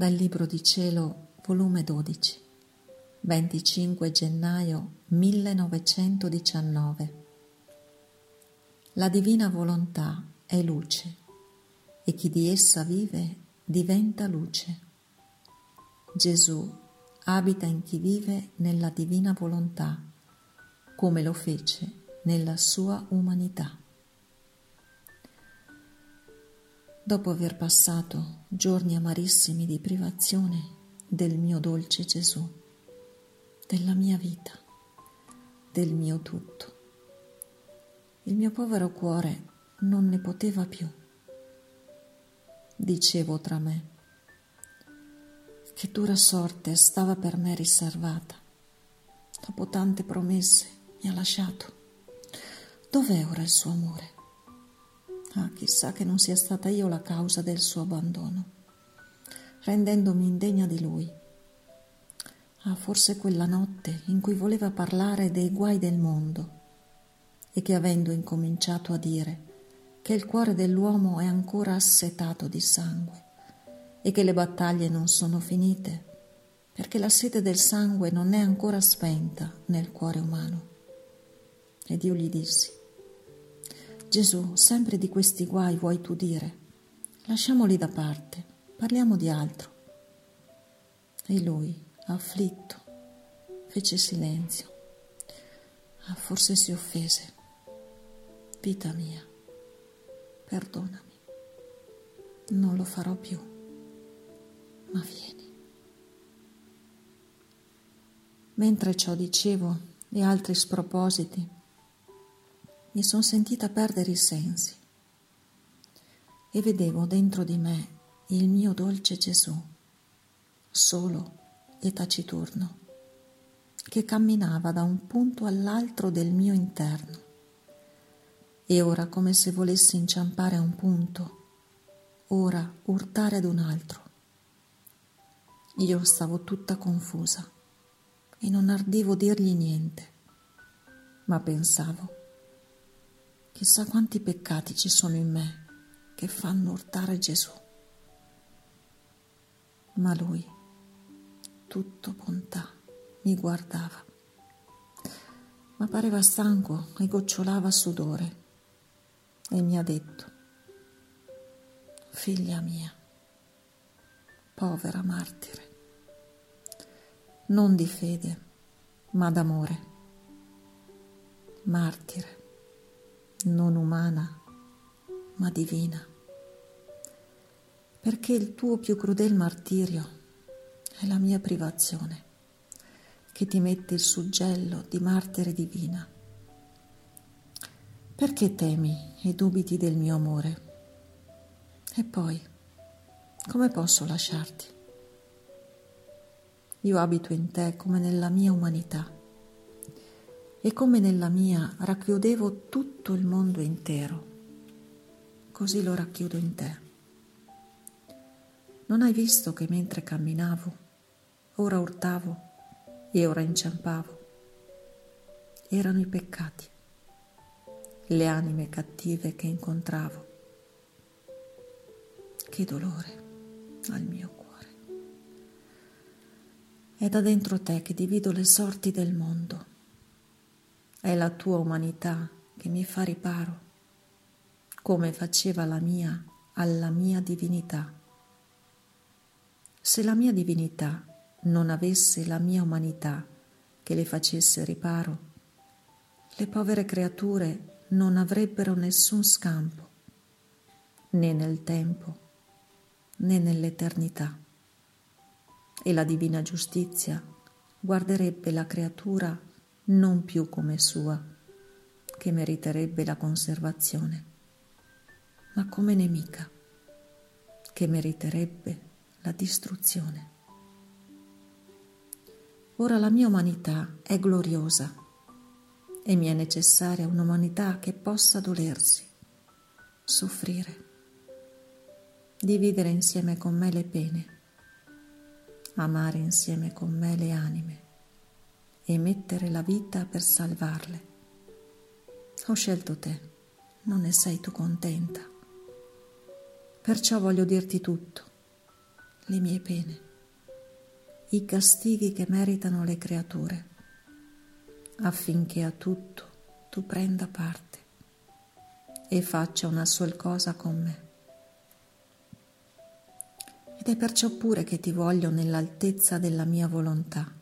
Dal Libro di Cielo, volume 12, 25 gennaio 1919. La divina volontà è luce e chi di essa vive diventa luce. Gesù abita in chi vive nella divina volontà, come lo fece nella sua umanità. Dopo aver passato giorni amarissimi di privazione del mio dolce Gesù, della mia vita, del mio tutto. Il mio povero cuore non ne poteva più. Dicevo tra me, che dura sorte stava per me riservata. Dopo tante promesse mi ha lasciato. Dov'è ora il suo amore? Ah, chissà che non sia stata io la causa del suo abbandono, rendendomi indegna di lui. Ah, forse quella notte in cui voleva parlare dei guai del mondo e che avendo incominciato a dire che il cuore dell'uomo è ancora assetato di sangue e che le battaglie non sono finite, perché la sete del sangue non è ancora spenta nel cuore umano. Ed io gli dissi, Gesù, sempre di questi guai vuoi tu dire? Lasciamoli da parte, parliamo di altro. E lui, afflitto, fece silenzio. Ah, forse si offese. Vita mia, perdonami. Non lo farò più, ma vieni. Mentre ciò dicevo e altri spropositi, mi sono sentita perdere i sensi e vedevo dentro di me il mio dolce Gesù, solo e taciturno, che camminava da un punto all'altro del mio interno e ora come se volesse inciampare a un punto, ora urtare ad un altro. Io stavo tutta confusa e non ardivo dirgli niente, ma pensavo Chissà quanti peccati ci sono in me che fanno urtare Gesù. Ma lui, tutto bontà, mi guardava. Ma pareva stanco e gocciolava sudore e mi ha detto, figlia mia, povera martire, non di fede, ma d'amore, martire non umana, ma divina. Perché il tuo più crudel martirio è la mia privazione, che ti mette il suggello di martire divina. Perché temi e dubiti del mio amore? E poi, come posso lasciarti? Io abito in te come nella mia umanità e come nella mia racchiudevo tutto il mondo intero, così lo racchiudo in te. Non hai visto che mentre camminavo, ora urtavo e ora inciampavo? Erano i peccati, le anime cattive che incontravo. Che dolore al mio cuore. È da dentro te che divido le sorti del mondo è la tua umanità che mi fa riparo, come faceva la mia alla mia divinità. Se la mia divinità non avesse la mia umanità che le facesse riparo, le povere creature non avrebbero nessun scampo, né nel tempo né nell'eternità. E la divina giustizia guarderebbe la creatura non più come sua, che meriterebbe la conservazione, ma come nemica, che meriterebbe la distruzione. Ora la mia umanità è gloriosa e mi è necessaria un'umanità che possa dolersi, soffrire, dividere insieme con me le pene, amare insieme con me le anime e mettere la vita per salvarle. Ho scelto te, non ne sei tu contenta. Perciò voglio dirti tutto. le mie pene, i castighi che meritano le creature, affinché a tutto tu prenda parte e faccia una sola cosa con me. Ed è perciò pure che ti voglio nell'altezza della mia volontà,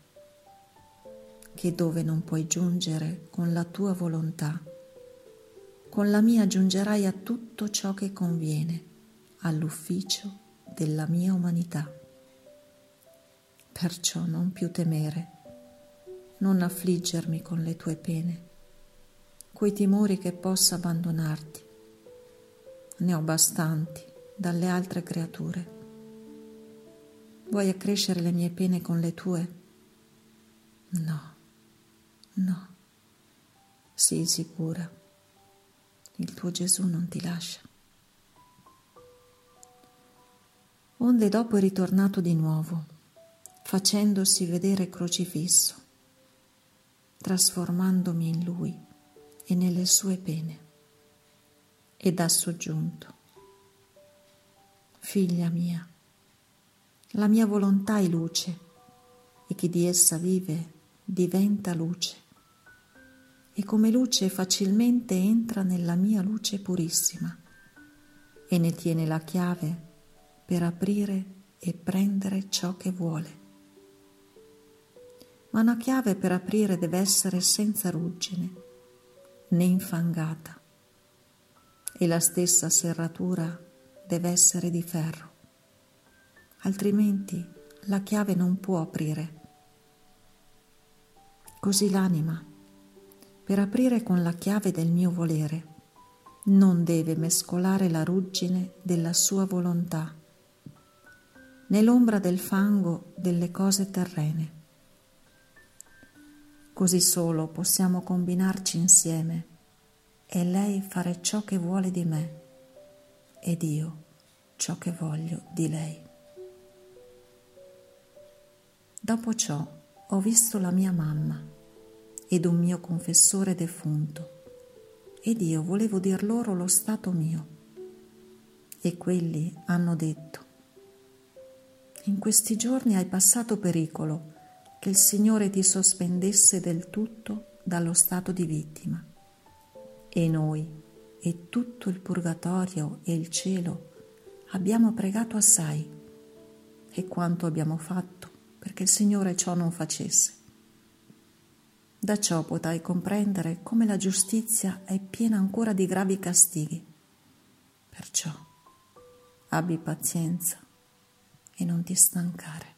che dove non puoi giungere con la tua volontà, con la mia giungerai a tutto ciò che conviene all'ufficio della mia umanità. Perciò non più temere, non affliggermi con le tue pene, quei timori che possa abbandonarti. Ne ho bastanti dalle altre creature. Vuoi accrescere le mie pene con le tue? No, no, sii sicura, il tuo Gesù non ti lascia. Onde dopo è ritornato di nuovo, facendosi vedere crocifisso, trasformandomi in lui e nelle sue pene, ed ha soggiunto, Figlia mia, la mia volontà è luce e chi di essa vive diventa luce e come luce facilmente entra nella mia luce purissima e ne tiene la chiave per aprire e prendere ciò che vuole. Ma una chiave per aprire deve essere senza ruggine né infangata e la stessa serratura deve essere di ferro, altrimenti la chiave non può aprire. Così l'anima, per aprire con la chiave del mio volere, non deve mescolare la ruggine della sua volontà nell'ombra del fango delle cose terrene. Così solo possiamo combinarci insieme e lei fare ciò che vuole di me ed io ciò che voglio di lei. Dopo ciò ho visto la mia mamma ed un mio confessore defunto ed io volevo dir loro lo stato mio e quelli hanno detto in questi giorni hai passato pericolo che il Signore ti sospendesse del tutto dallo stato di vittima. E noi e tutto il purgatorio e il cielo abbiamo pregato assai. E quanto abbiamo fatto perché il Signore ciò non facesse. Da ciò potrai comprendere come la giustizia è piena ancora di gravi castighi. Perciò abbi pazienza e non ti stancare.